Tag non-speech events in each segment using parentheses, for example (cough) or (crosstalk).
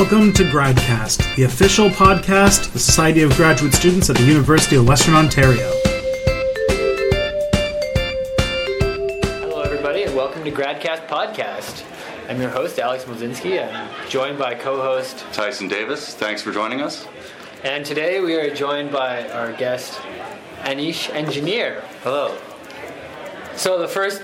Welcome to Gradcast, the official podcast of the Society of Graduate Students at the University of Western Ontario. Hello, everybody, and welcome to Gradcast Podcast. I'm your host, Alex Mozinski. And I'm joined by co host, Tyson Davis, thanks for joining us. and today we are joined by our guest, Anish Engineer. Hello. So, the first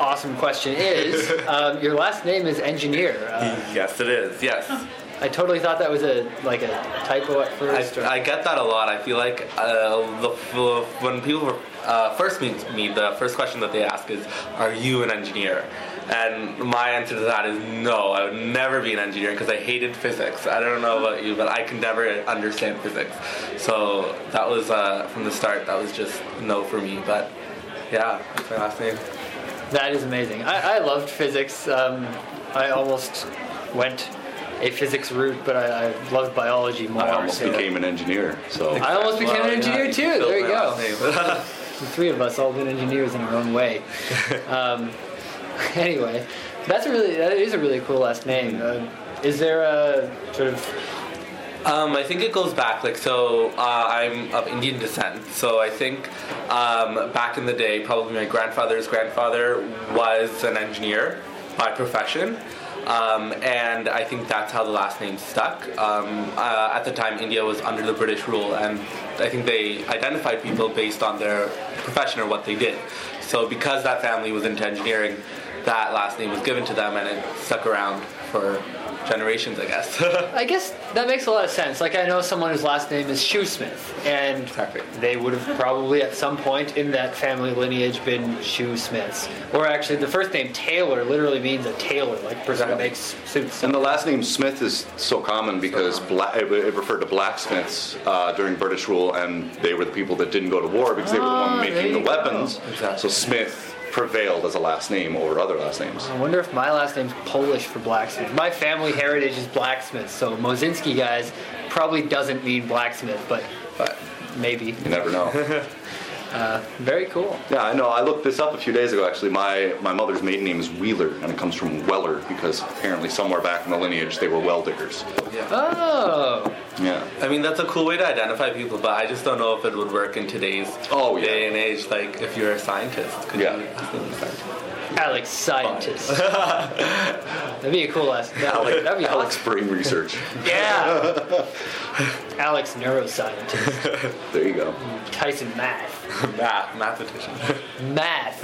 awesome question is (laughs) um, your last name is Engineer. Uh, Yes, it is. Yes. I totally thought that was a like a typo at first. or- I get that a lot. I feel like uh, the, the, when people uh, first meet me, the first question that they ask is, "Are you an engineer?" And my answer to that is no. I would never be an engineer because I hated physics. I don't know about you, but I can never understand physics. So that was uh, from the start. That was just no for me. But yeah, that's my last name. that is amazing. I, I loved physics. Um, I almost went a physics route, but I, I loved biology more. I almost so- became an engineer, so I almost became Well, an engineer yeah, too. There you go. (laughs) the three of us all been engineers in our own way. (laughs) Um, (laughs) anyway, that's a really that is a really cool last name. Uh, is there a sort of Um, I think it goes back like so. Uh, I'm of Indian descent, so I think um, back in the day, probably my grandfather's grandfather was an engineer by profession, um, and I think that's how the last name stuck. Um, uh, at the time, India was under the British rule, and I think they identified people based on their profession or what they did. So because that family was into engineering, that last name was given to them, and it stuck around for generations, I guess. (laughs) I guess that makes a lot of sense. Like I know someone whose last name is Shoesmith, and Exactly. they would have probably at some point in that family lineage been shoesmiths. Or actually, the first name Taylor literally means a tailor, like person who Exactly. makes suits. And the last name Smith is so common because bla- it it referred to blacksmiths uh, during British rule, and they were the people that didn't go to war because they were the Ah, one making the go. weapons. Exactly. So Smith prevailed as a last name over other last names. I wonder if my last name's Polish for blacksmith. My family heritage is blacksmith, so Mozinski guys probably doesn't mean blacksmith, but But maybe. you never know. (laughs) Uh, very cool. yeah, I know. I looked this up a few days ago. Actually, my my mother's maiden name is Wheeler, and it comes from Weller because apparently somewhere back in the lineage they were well diggers. yeah. Oh, Yeah. I mean, that's a cool way to identify people, but I just don't know if it would work in today's Oh, yeah. day and age. Like, if you're a scientist, could Yeah. you ask them a scientist? Alex Scientist. (laughs) That'd be a cool last name. Alex, That'd be Alex awesome. Brain Research. Yeah. Alex Neuroscientist. There you go. Tyson Math. (laughs) Math, mathematician. Math.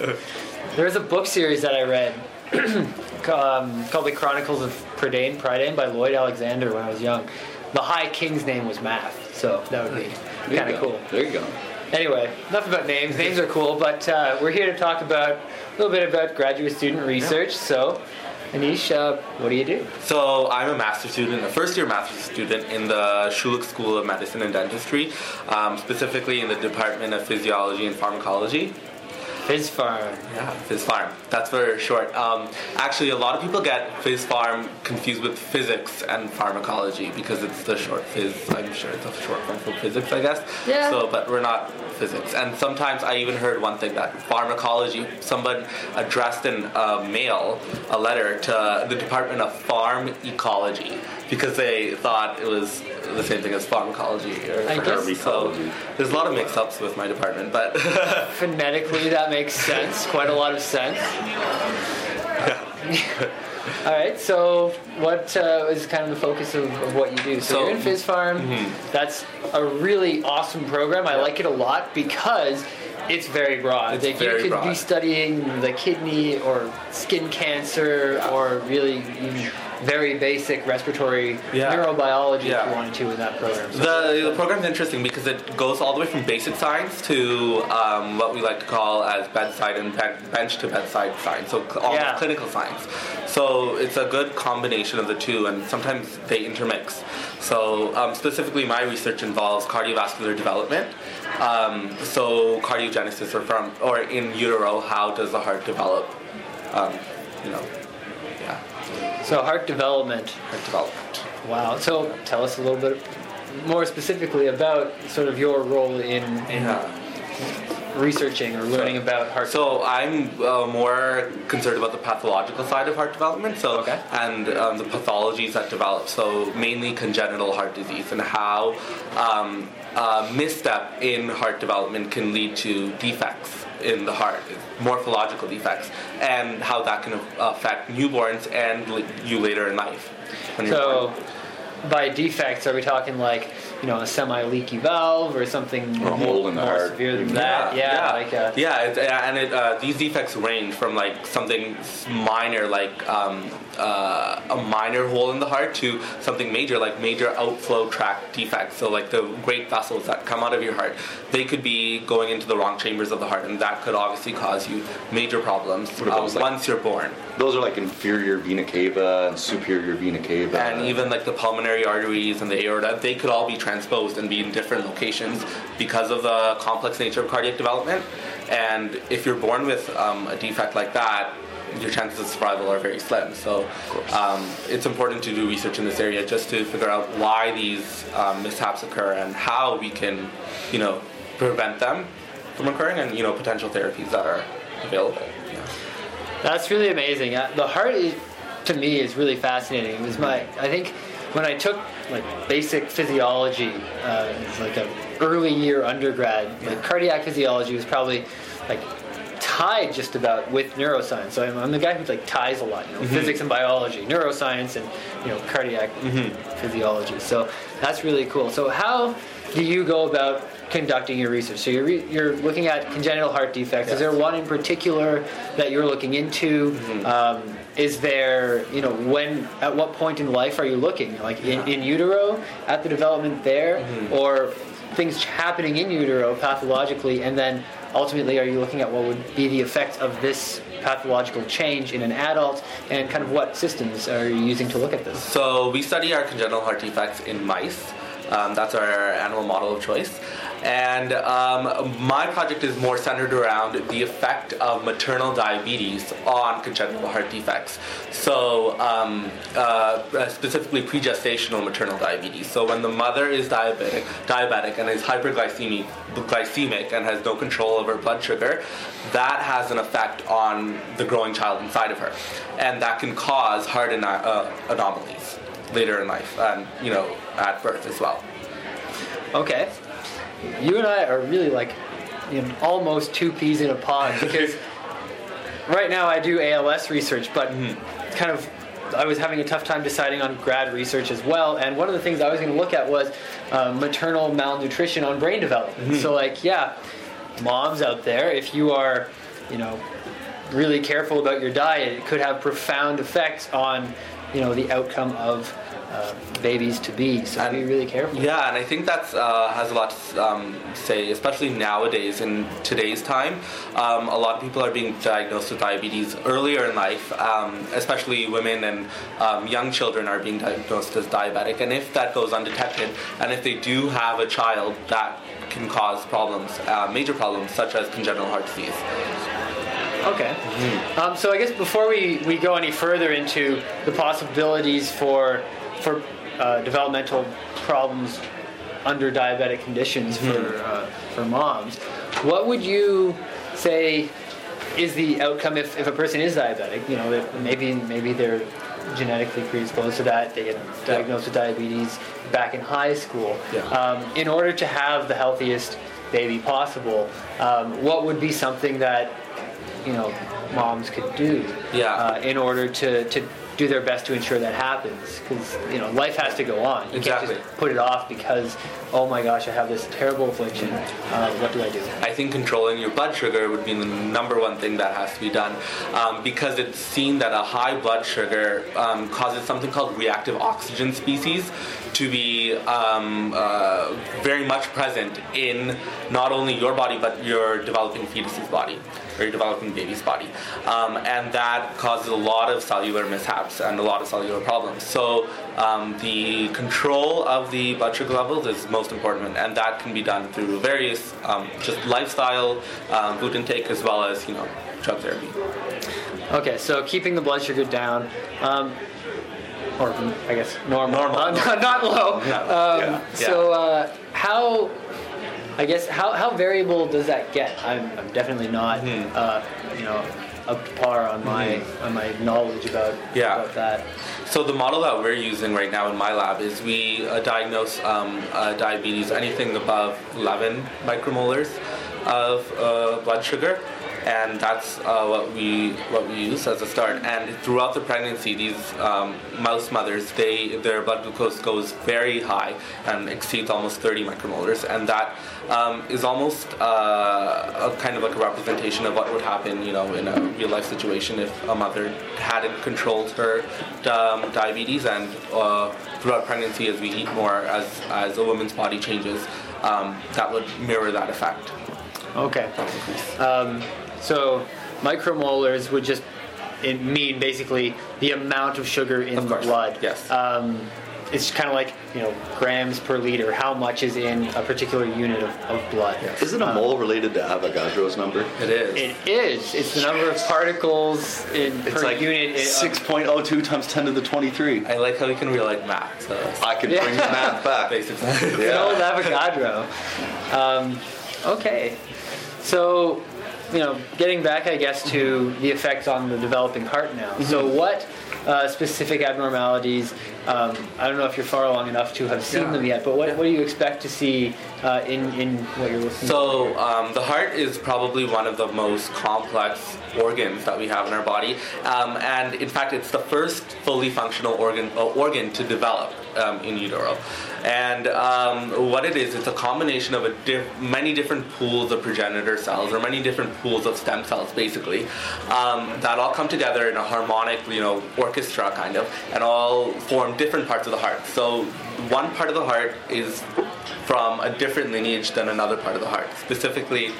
There's a book series that I read (clears throat) um, called The Chronicles of Prydain, Prydain by Lloyd Alexander when I was young. The High King's name was Math, so that would be kind of cool. There you go. Anyway, enough about names. Names are cool, but uh, we're here to talk about a little bit about graduate student research. So, Anish, uh, what do you do? so, I'm a master's student, a first year master's student in the Schulich School of Medicine and Dentistry, um, specifically in the Department of Physiology and Pharmacology. Phys Farm. Yeah, Phys Farm. That's for short. Um, actually, a lot of people get Phys Farm confused with physics and pharmacology because it's the short Phys. I'm sure it's a short form for physics, I guess. Yeah. So, but we're not physics. And sometimes I even heard one thing that pharmacology. Someone addressed in a mail a letter to the Department of Farm Ecology because they thought it was the same thing as pharmacology or I so. There's a lot of mix-ups with my department, but. (laughs) Phonetically, that makes sense. Quite a lot of sense. Yeah. All right. So, what uh, is kind of the focus of, of what you do? So, So- you're in Phys Farm. That's a really awesome program. I like it a lot because it's very broad. It's like very you could be studying the kidney or skin cancer or really very basic respiratory Yeah. neurobiology if you wanted to in that program. So, The, the program's interesting because it goes all the way from basic science to um, what we like to call as bedside and ben- bench to bedside science, so all Yeah. clinical science. So it's a good combination of the two, and sometimes they intermix. So um, specifically, my research involves cardiovascular development. Um, so cardiogenesis, or from or in utero, how does the heart develop? Um, you know, yeah, so heart development. heart development. Wow. So tell us a little bit more specifically about sort of your role in, in Yeah. researching or learning about heart? So I'm uh, more concerned about the pathological side of heart development. So Okay. and um, the pathologies that develop. So mainly congenital heart disease and how um, a misstep in heart development can lead to defects in the heart, morphological defects, and how that can affect newborns and you later in life. so, by defects, are we talking like you know a semi-leaky valve or something Or a hole in the more heart. severe than that? Yeah, like uh, yeah, it's, yeah, and it, uh, these defects range from like something minor, like um, uh, a minor hole in the heart, to something major, like major outflow tract defects. So like the great vessels that come out of your heart, they could be going into the wrong chambers of the heart, and that could obviously cause you major problems What are like- once you're born. Those are like inferior vena cava and superior vena cava. and even like the pulmonary arteries and the aorta, they could all be transposed and be in different locations because of the complex nature of cardiac development. And if you're born with um, a defect like that, your chances of survival are very slim. So um, it's important to do research in this area just to figure out why these um, mishaps occur and how we can, you know, prevent them from occurring and you know potential therapies that are available. Yeah. That's really amazing. Uh, The heart, is, to me, is really fascinating. It was my, I think, when I took like basic physiology, uh, like a early year undergrad, like cardiac physiology was probably like tied just about with neuroscience. So I'm, I'm the guy who like ties a lot, you know, physics and biology, neuroscience, and you know cardiac physiology. So that's really cool. So how do you go about conducting your research? So you're re- you're looking at congenital heart defects. Is there one in particular that you're looking into? Um, is there, you know, when, at what point in life are you looking? Like in, in utero, at the development there, or things happening in utero pathologically, and then ultimately are you looking at what would be the effect of this pathological change in an adult, and kind of what systems are you using to look at this? So we study our congenital heart defects in mice. Um, that's our animal model of choice. And um, my project is more centered around the effect of maternal diabetes on congenital heart defects. So, um, uh, specifically pregestational maternal diabetes. So, when the mother is diabetic, diabetic and is hyperglycemic, glycemic and has no control over blood sugar, that has an effect on the growing child inside of her, and that can cause heart ana- uh, anomalies later in life, and you know, at birth as well. Okay. You and I are really like you know, almost two peas in a pod (laughs) because right now I do ALS research, but kind of I was having a tough time deciding on grad research as well. And one of the things I was going to look at was uh, maternal malnutrition on brain development. So, like, yeah, moms out there, if you are, you know, really careful about your diet, it could have profound effects on, you know, the outcome of uh, babies to be. So, be really careful. Yeah, and I think that uh, has a lot to um, say, especially nowadays in today's time. Um, a lot of people are being diagnosed with diabetes earlier in life, um, especially women and um, young children are being diagnosed as diabetic. And if that goes undetected, and if they do have a child, that can cause problems, uh, major problems, such as congenital heart disease. Okay. Um, so I guess before we, we go any further into the possibilities for for uh, developmental problems under diabetic conditions for uh, for moms, what would you say is the outcome if, if a person is diabetic? You know, maybe maybe they're genetically predisposed to that. They get diagnosed with diabetes back in high school. Yeah. Um, in order to have the healthiest baby possible, um, what would be something that you know moms could do Yeah. uh, in order to, to do their best to ensure that happens because you know life has to go on. You Exactly. can't just put it off because oh my gosh i have this terrible affliction uh, what do i do? I think controlling your blood sugar would be the number one thing that has to be done um, because it's seen that a high blood sugar um, causes something called reactive oxygen species to be um, uh, very much present in not only your body but your developing fetus's body or your developing baby's body. Um, and that causes a lot of cellular mishaps and a lot of cellular problems. So um, the control of the blood sugar levels is most important, and that can be done through various um, just lifestyle, um, food intake, as well as you know drug therapy. okay so keeping the blood sugar down um, or i guess normal, Normal. Not, (laughs) not, not low Yeah. um, Yeah. so uh, how I guess how, how variable does that get? I'm, I'm definitely not Mm-hmm. uh, you know up to par on my on my knowledge about Yeah. about that. So the model that we're using right now in my lab is we uh, diagnose um, uh, diabetes anything above 11 micromolars of uh, blood sugar, and that's uh, what we what we use as a start. And throughout the pregnancy, these um, mouse mothers, they their blood glucose goes very high and exceeds almost 30 micromolars, and that um, is almost uh, a kind of like a representation of what would happen, you know, in a real life situation if a mother hadn't controlled her um, diabetes, and uh, throughout pregnancy, as we eat more, as as a woman's body changes, um, that would mirror that effect. Okay. Um, so micromolars would just it mean basically the amount of sugar in Of the blood. yes. Um, it's kind of like you know grams per liter. How much is in a particular unit of, of blood? Isn't a mole related to Avogadro's number? It is. It is. It's the number of particles in It's per like unit. 6.02 times 10 to the 23. I like how you can relate math. So I could Yeah. bring the math back. basically. (laughs) Good old Avogadro. Um, okay, so you know, getting back, I guess, to the effects on the developing heart now. So, what uh, specific abnormalities? Um, I don't know if you're far along enough to have seen Yeah. them yet, but what, what do you expect to see uh, in in what you're looking? So um, the heart is probably one of the most complex organs that we have in our body, um, and in fact, it's the first fully functional organ uh, organ to develop um, in utero. And um, what it is, it's a combination of a diff- many different pools of progenitor cells, or many different pools of stem cells, basically, um, that all come together in a harmonic, you know, orchestra kind of, and all form different parts of the heart. So one part of the heart is from a different lineage than another part of the heart. Specifically,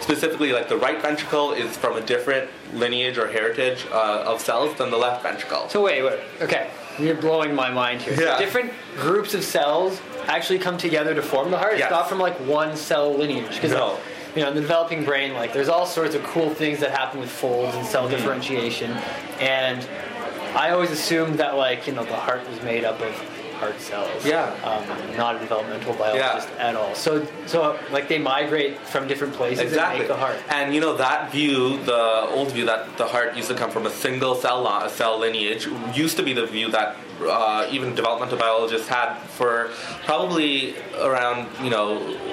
specifically like the right ventricle is from a different lineage or heritage uh, of cells than the left ventricle. So wait, wait, okay, you're blowing my mind here. So different groups of cells actually come together to form the heart. It's Yes. not from like one cell lineage. 'Cause, No. You know, in the developing brain, like there's all sorts of cool things that happen with folds and Mm-hmm. cell differentiation, and I always assumed that like you know the heart was made up of heart cells. Yeah. Um, not a developmental biologist at all. So so like they migrate from different places Exactly. make the heart. And you know that view, the old view that the heart used to come from a single cell li- cell lineage, used to be the view that uh, even developmental biologists had for probably around you know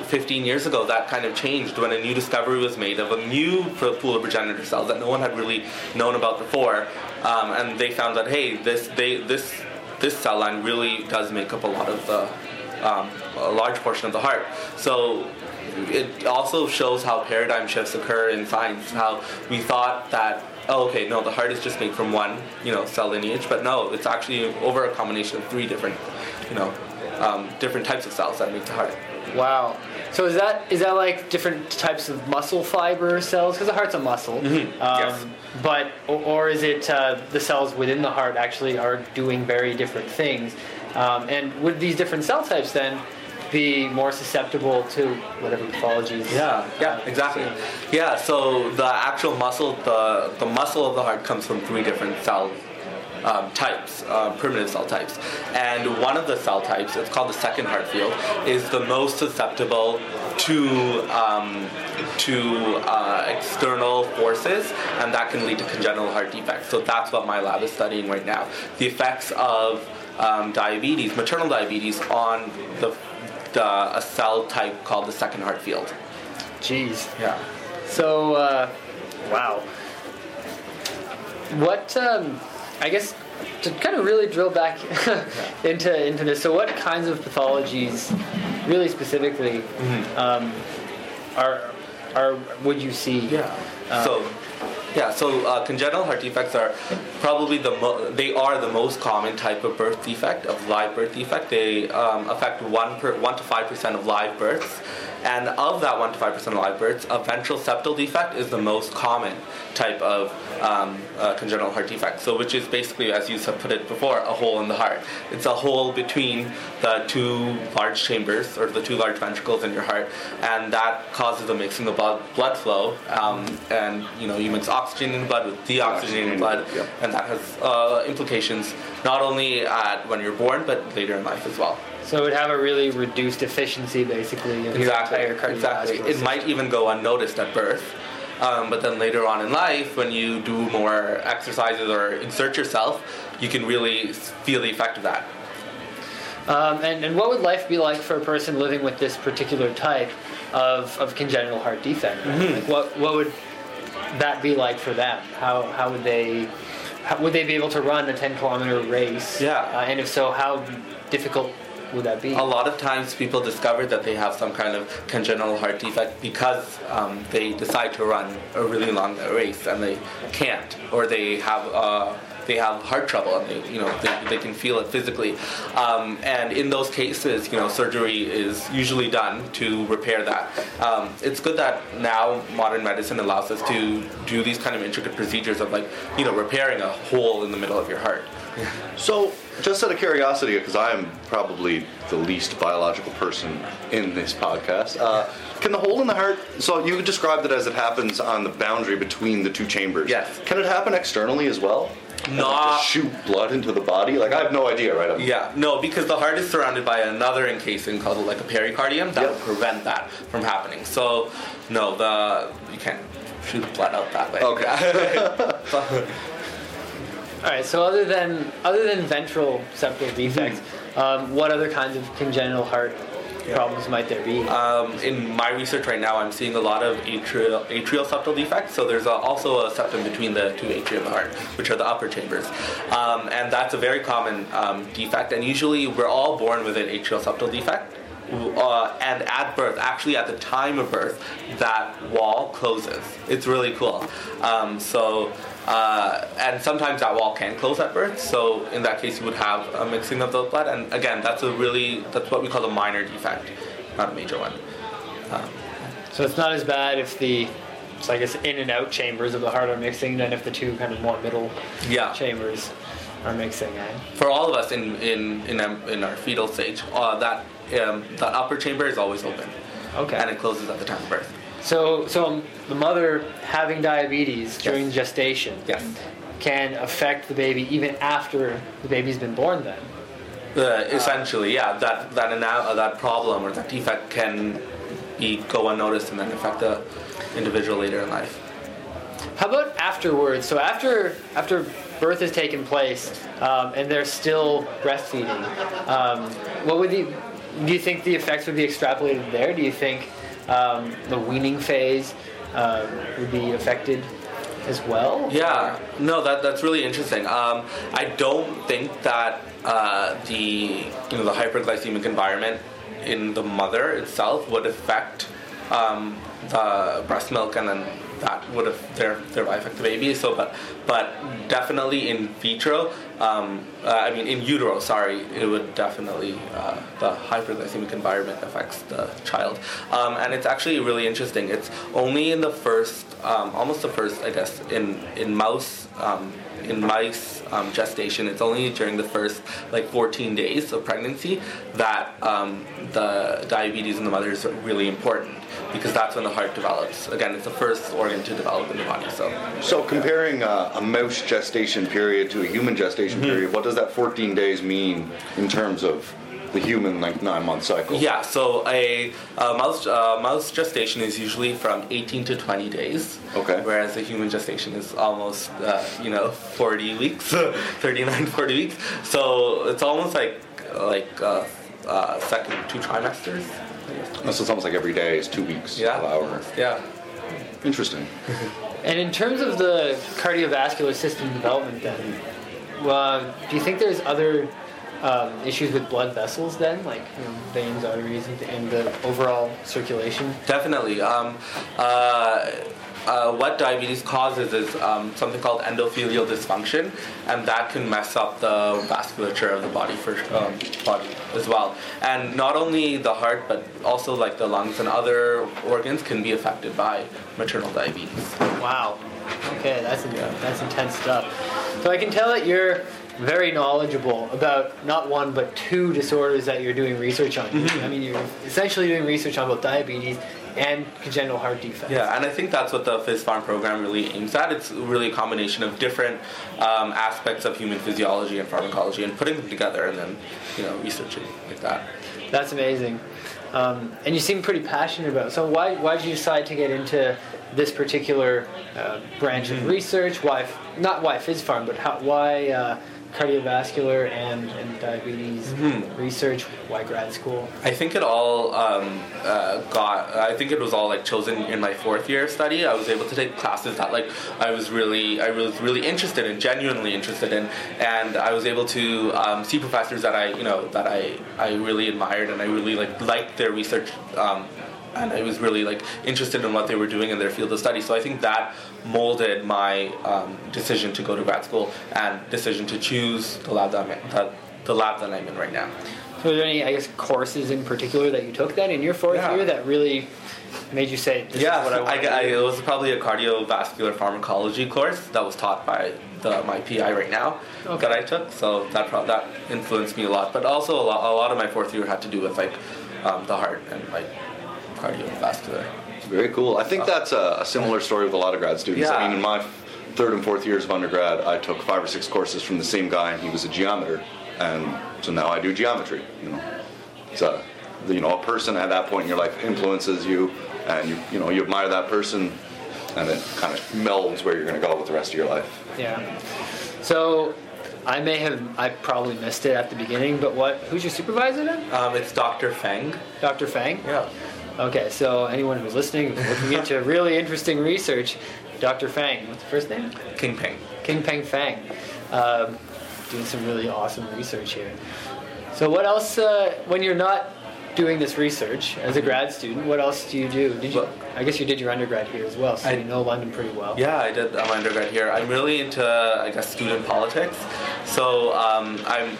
15 years ago. That kind of changed when a new discovery was made of a new pool of progenitor cells that no one had really known about before, um, and they found that hey, this they this this cell line really does make up a lot of the um, a large portion of the heart. So it also shows how paradigm shifts occur in science. How we thought that oh okay no the heart is just made from one you know cell lineage, but no it's actually over a combination of three different you know um, different types of cells that make the heart. Wow. So is that is that like different types of muscle fiber cells? Because the heart's a muscle. Um, yes. But or, or is it uh, the cells within the heart actually are doing very different things? Um, and would these different cell types then be more susceptible to whatever pathologies? Yeah, yeah, uh, exactly. Yeah, so the actual muscle, the the muscle of the heart comes from three different cell um, types, uh, primitive cell types, and one of the cell types, it's called the second heart field, is the most susceptible to um, to uh, external forces, and that can lead to congenital heart defects. So that's what my lab is studying right now: the effects of um, diabetes, maternal diabetes, on the, the a cell type called the second heart field. Jeez. Yeah. So, uh, wow. What, um, I guess, to kind of really drill back (laughs) into into this. So, what kinds of pathologies, really specifically, um, are are would you see? Yeah. Uh, so, yeah. So uh, congenital heart defects are probably the mo- they are the most common type of birth defect of live birth defect. They um, affect one per one to five percent of live births, and of that one to five percent of live births, a ventral septal defect is the most common type of um, uh, congenital heart defect. So, which is basically, as you have put it before, a hole in the heart. It's a hole between the two large chambers or the two large ventricles in your heart, and that causes a mixing of blood, blood flow. Um, and you know, you mix oxygen in the blood with deoxygenated blood, Yep. and that has uh, implications not only at when you're born, but later in life as well. So it would have a really reduced efficiency, basically, of Exactly. your entire Exactly. It might even go unnoticed at birth. Um, but then later on in life, when you do more exercises or exert yourself, you can really feel the effect of that. Um, and, and what would life be like for a person living with this particular type of, of congenital heart defect? Mm-hmm. Like what, what would that be like for them? How, how would they how, would they be able to run a 10 kilometer race? Yeah. Uh, and if so, how difficult would that be? A lot of times people discover that they have some kind of congenital heart defect because um, they decide to run a really long race and they can't, or they have uh, they have heart trouble and they you know they, they can feel it physically. Um, and in those cases, you know, surgery is usually done to repair that. Um, it's good that now modern medicine allows us to do these kind of intricate procedures of like you know repairing a hole in the middle of your heart. (laughs) So, just out of curiosity, because I am probably the least biological person in this podcast, uh, can the hole in the heart? So you described it as it happens on the boundary between the two chambers. Yes. Can it happen externally as well? And, like, Not- just shoot blood into the body. Like I have no idea, right? I'm- Yeah, no, because the heart is surrounded by another encasing called like a pericardium that Yep. will prevent that from happening. So, no, the you can't shoot blood out that way. Okay. (laughs) All right. So other than other than ventral septal defects, Mm-hmm. um, what other kinds of congenital heart problems might there be? Um, in my research right now, I'm seeing a lot of atrial, atrial septal defects. So there's a, also a septum between the two atria of the heart, which are the upper chambers, um, and that's a very common um, defect. And usually, we're all born with an atrial septal defect. Uh, and at birth, actually at the time of birth, that wall closes. It's really cool. Um, so, uh, and sometimes that wall can close at birth. So in that case, you would have a mixing of the blood. And again, that's a really that's what we call a minor defect, not a major one. So it's not as bad if the, so I guess in and out chambers of the heart are mixing than if the two kind of more middle Yeah. chambers are mixing. Eh? For all of us in in in, um, in our fetal stage, uh, that um, that upper chamber is always open, Okay. and it closes at the time of birth. So so the mother having diabetes during gestation Yes. can affect the baby even after the baby's been born. Then. Uh, essentially, yeah, that that ana- uh, that problem or that defect can be go unnoticed and then affect the individual later in life. How about afterwards? So after after birth has taken place um, and they're still breastfeeding, um, what would the do you think the effects would be extrapolated there? Do you think um, the weaning phase um, would be affected as well? Yeah, no, that that's really interesting. Um, I don't think that uh, the you know the hyperglycemic environment in the mother itself would affect um, the breast milk, and then that would have there thereby affect the baby. So, but but definitely in vitro. Um, uh, I mean, in utero. Sorry, it would definitely uh, the hyperglycemic environment affects the child, um, and it's actually really interesting. It's only in the first, um, almost the first, I guess, in in mouse. In mice um, gestation, it's only during the first like 14 days of pregnancy that um, the diabetes in the mother is really important because that's when the heart develops. Again, it's the first organ to develop in the body. So So comparing uh, a mouse gestation period to a human gestation period, what does that 14 days mean in terms of the human like nine month cycle? Yeah, so a, a mouse uh, mouse gestation is usually from 18 to 20 days. Okay. Whereas a human gestation is almost uh, you know 40 weeks, (laughs) 39, 40 weeks. So it's almost like like uh, uh, second two trimesters. Oh, So it's almost like every day is two weeks Yeah. of hour. Yeah. Interesting. (laughs) And in terms of the cardiovascular system development, then, uh, do you think there's other um, issues with blood vessels then, like you know, veins, arteries, and, and the overall circulation? Definitely. Um, uh, uh, what diabetes causes is um, something called endothelial dysfunction, and that can mess up the vasculature of the body for um, body as well. And not only the heart, but also like the lungs and other organs can be affected by maternal diabetes. Wow. Okay, that's in, that's intense stuff. So I can tell that you're very knowledgeable about not one but two disorders that you're doing research on. I mean, you're essentially doing research on both diabetes and congenital heart defects. Yeah, and I think that's what the Phys Farm program really aims at. It's really a combination of different um, aspects of human physiology and pharmacology, and putting them together, and then you know researching like that. That's amazing. Um, and you seem pretty passionate about. It. So why why did you decide to get into this particular uh, branch Mm-hmm. of research? Why not why Phys Farm, but how, why uh, cardiovascular and, and diabetes Mm-hmm. research? Why grad school? I think it all um, uh, got. I think it was all like chosen in my fourth year of study. I was able to take classes that like I was really, I was really interested in, genuinely interested in, and I was able to um, see professors that I, you know, that I, I really admired and I really like liked their research. Um, and I was really like interested in what they were doing in their field of study. So I think that molded my um, decision to go to grad school and decision to choose the lab that I'm in, the, the lab that I'm in right now. So, are there any, I guess, courses in particular that you took then in your fourth Yeah. year that really made you say, "This yeah, is what I want"? I, I, it was probably a cardiovascular pharmacology course that was taught by the, my PI right now Okay. that I took. So that prob- that influenced me a lot. But also a lot, a lot of my fourth year had to do with like um, the heart and like cardiovascular. Very cool. I think that's a, a similar story with a lot of grad students. I mean, in my third and fourth years of undergrad, I took five or six courses from the same guy, and he was a geometer, and so now I do geometry. You know, so you know, a person at that point in your life influences you, and you you know you admire that person, and it kind of melds where you're going to go with the rest of your life. Yeah. So, I may have, I probably missed it at the beginning, but what? Who's your supervisor then? Um, it's Dr. Feng. Dr. Feng. Yeah. Okay, so anyone who's listening, looking into (laughs) really interesting research, Dr. Feng. What's the first name? King Peng. Qingping Feng. Um, doing some really awesome research here. So, what else, uh, when you're not doing this research as a grad student, what else do you do? Did you? Well- I guess you did your undergrad here as well, so I- you know London pretty well. Yeah, I did my undergrad here. I'm really into, I guess, student politics. So um, I'm,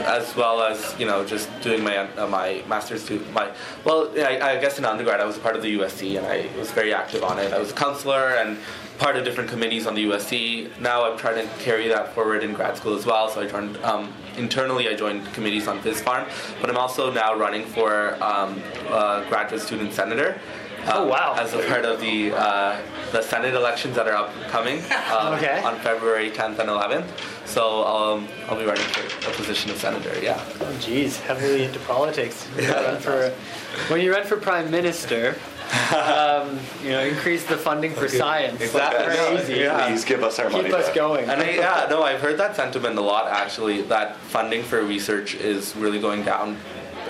as well as you know, just doing my uh, my master's to my. Well, I, I guess in undergrad I was a part of the USC and I was very active on it. I was a counselor and part of different committees on the USC. Now I'm trying to carry that forward in grad school as well. So I joined um, internally. I joined committees on Phys Farm, but I'm also now running for um, uh, graduate student senator. Oh, um, wow. As a part of the uh, the Senate elections that are upcoming um, Okay. on February 10th and 11th. So um, I'll be running for a position of senator. Yeah. Oh, geez, heavily into politics. When you run for, when you run for prime minister, um, you know, increase the funding for science. Exactly. Crazy. Yeah. Please give us our money Keep us back. going. And I, yeah, no, I've heard that sentiment a lot actually. That funding for research is really going down,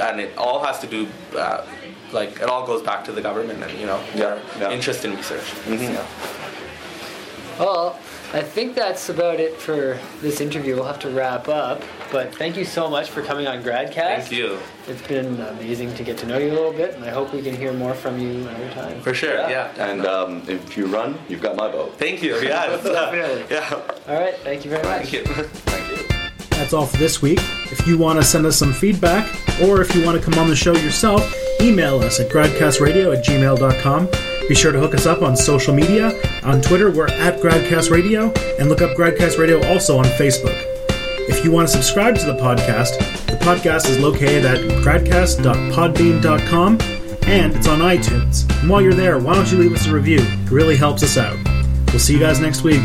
and it all has to do. Uh, like it all goes back to the government and you know Yeah, yeah. interest in research. Yeah. Well, I think that's about it for this interview. We'll have to wrap up. But thank you so much for coming on Gradcast. Thank you It's been amazing to get to know you a little bit, and I hope we can hear more from you another time. for sure. Yeah. And um, if you run, you've got my vote. Thank you. (laughs) Yeah. uh, Definitely. yeah. All right, thank you very much. Thank you. (laughs) Thank you. That's all for this week. If you want to send us some feedback, or if you want to come on the show yourself, email us at gradcastradio at gmail.com. Be sure to hook us up on social media. On Twitter, we're at GradcastRadio, and look up Gradcast Radio also on Facebook. If you want to subscribe to the podcast, the podcast is located at gradcast.podbean.com, and it's on iTunes. And while you're there, why don't you leave us a review? It really helps us out. We'll see you guys next week.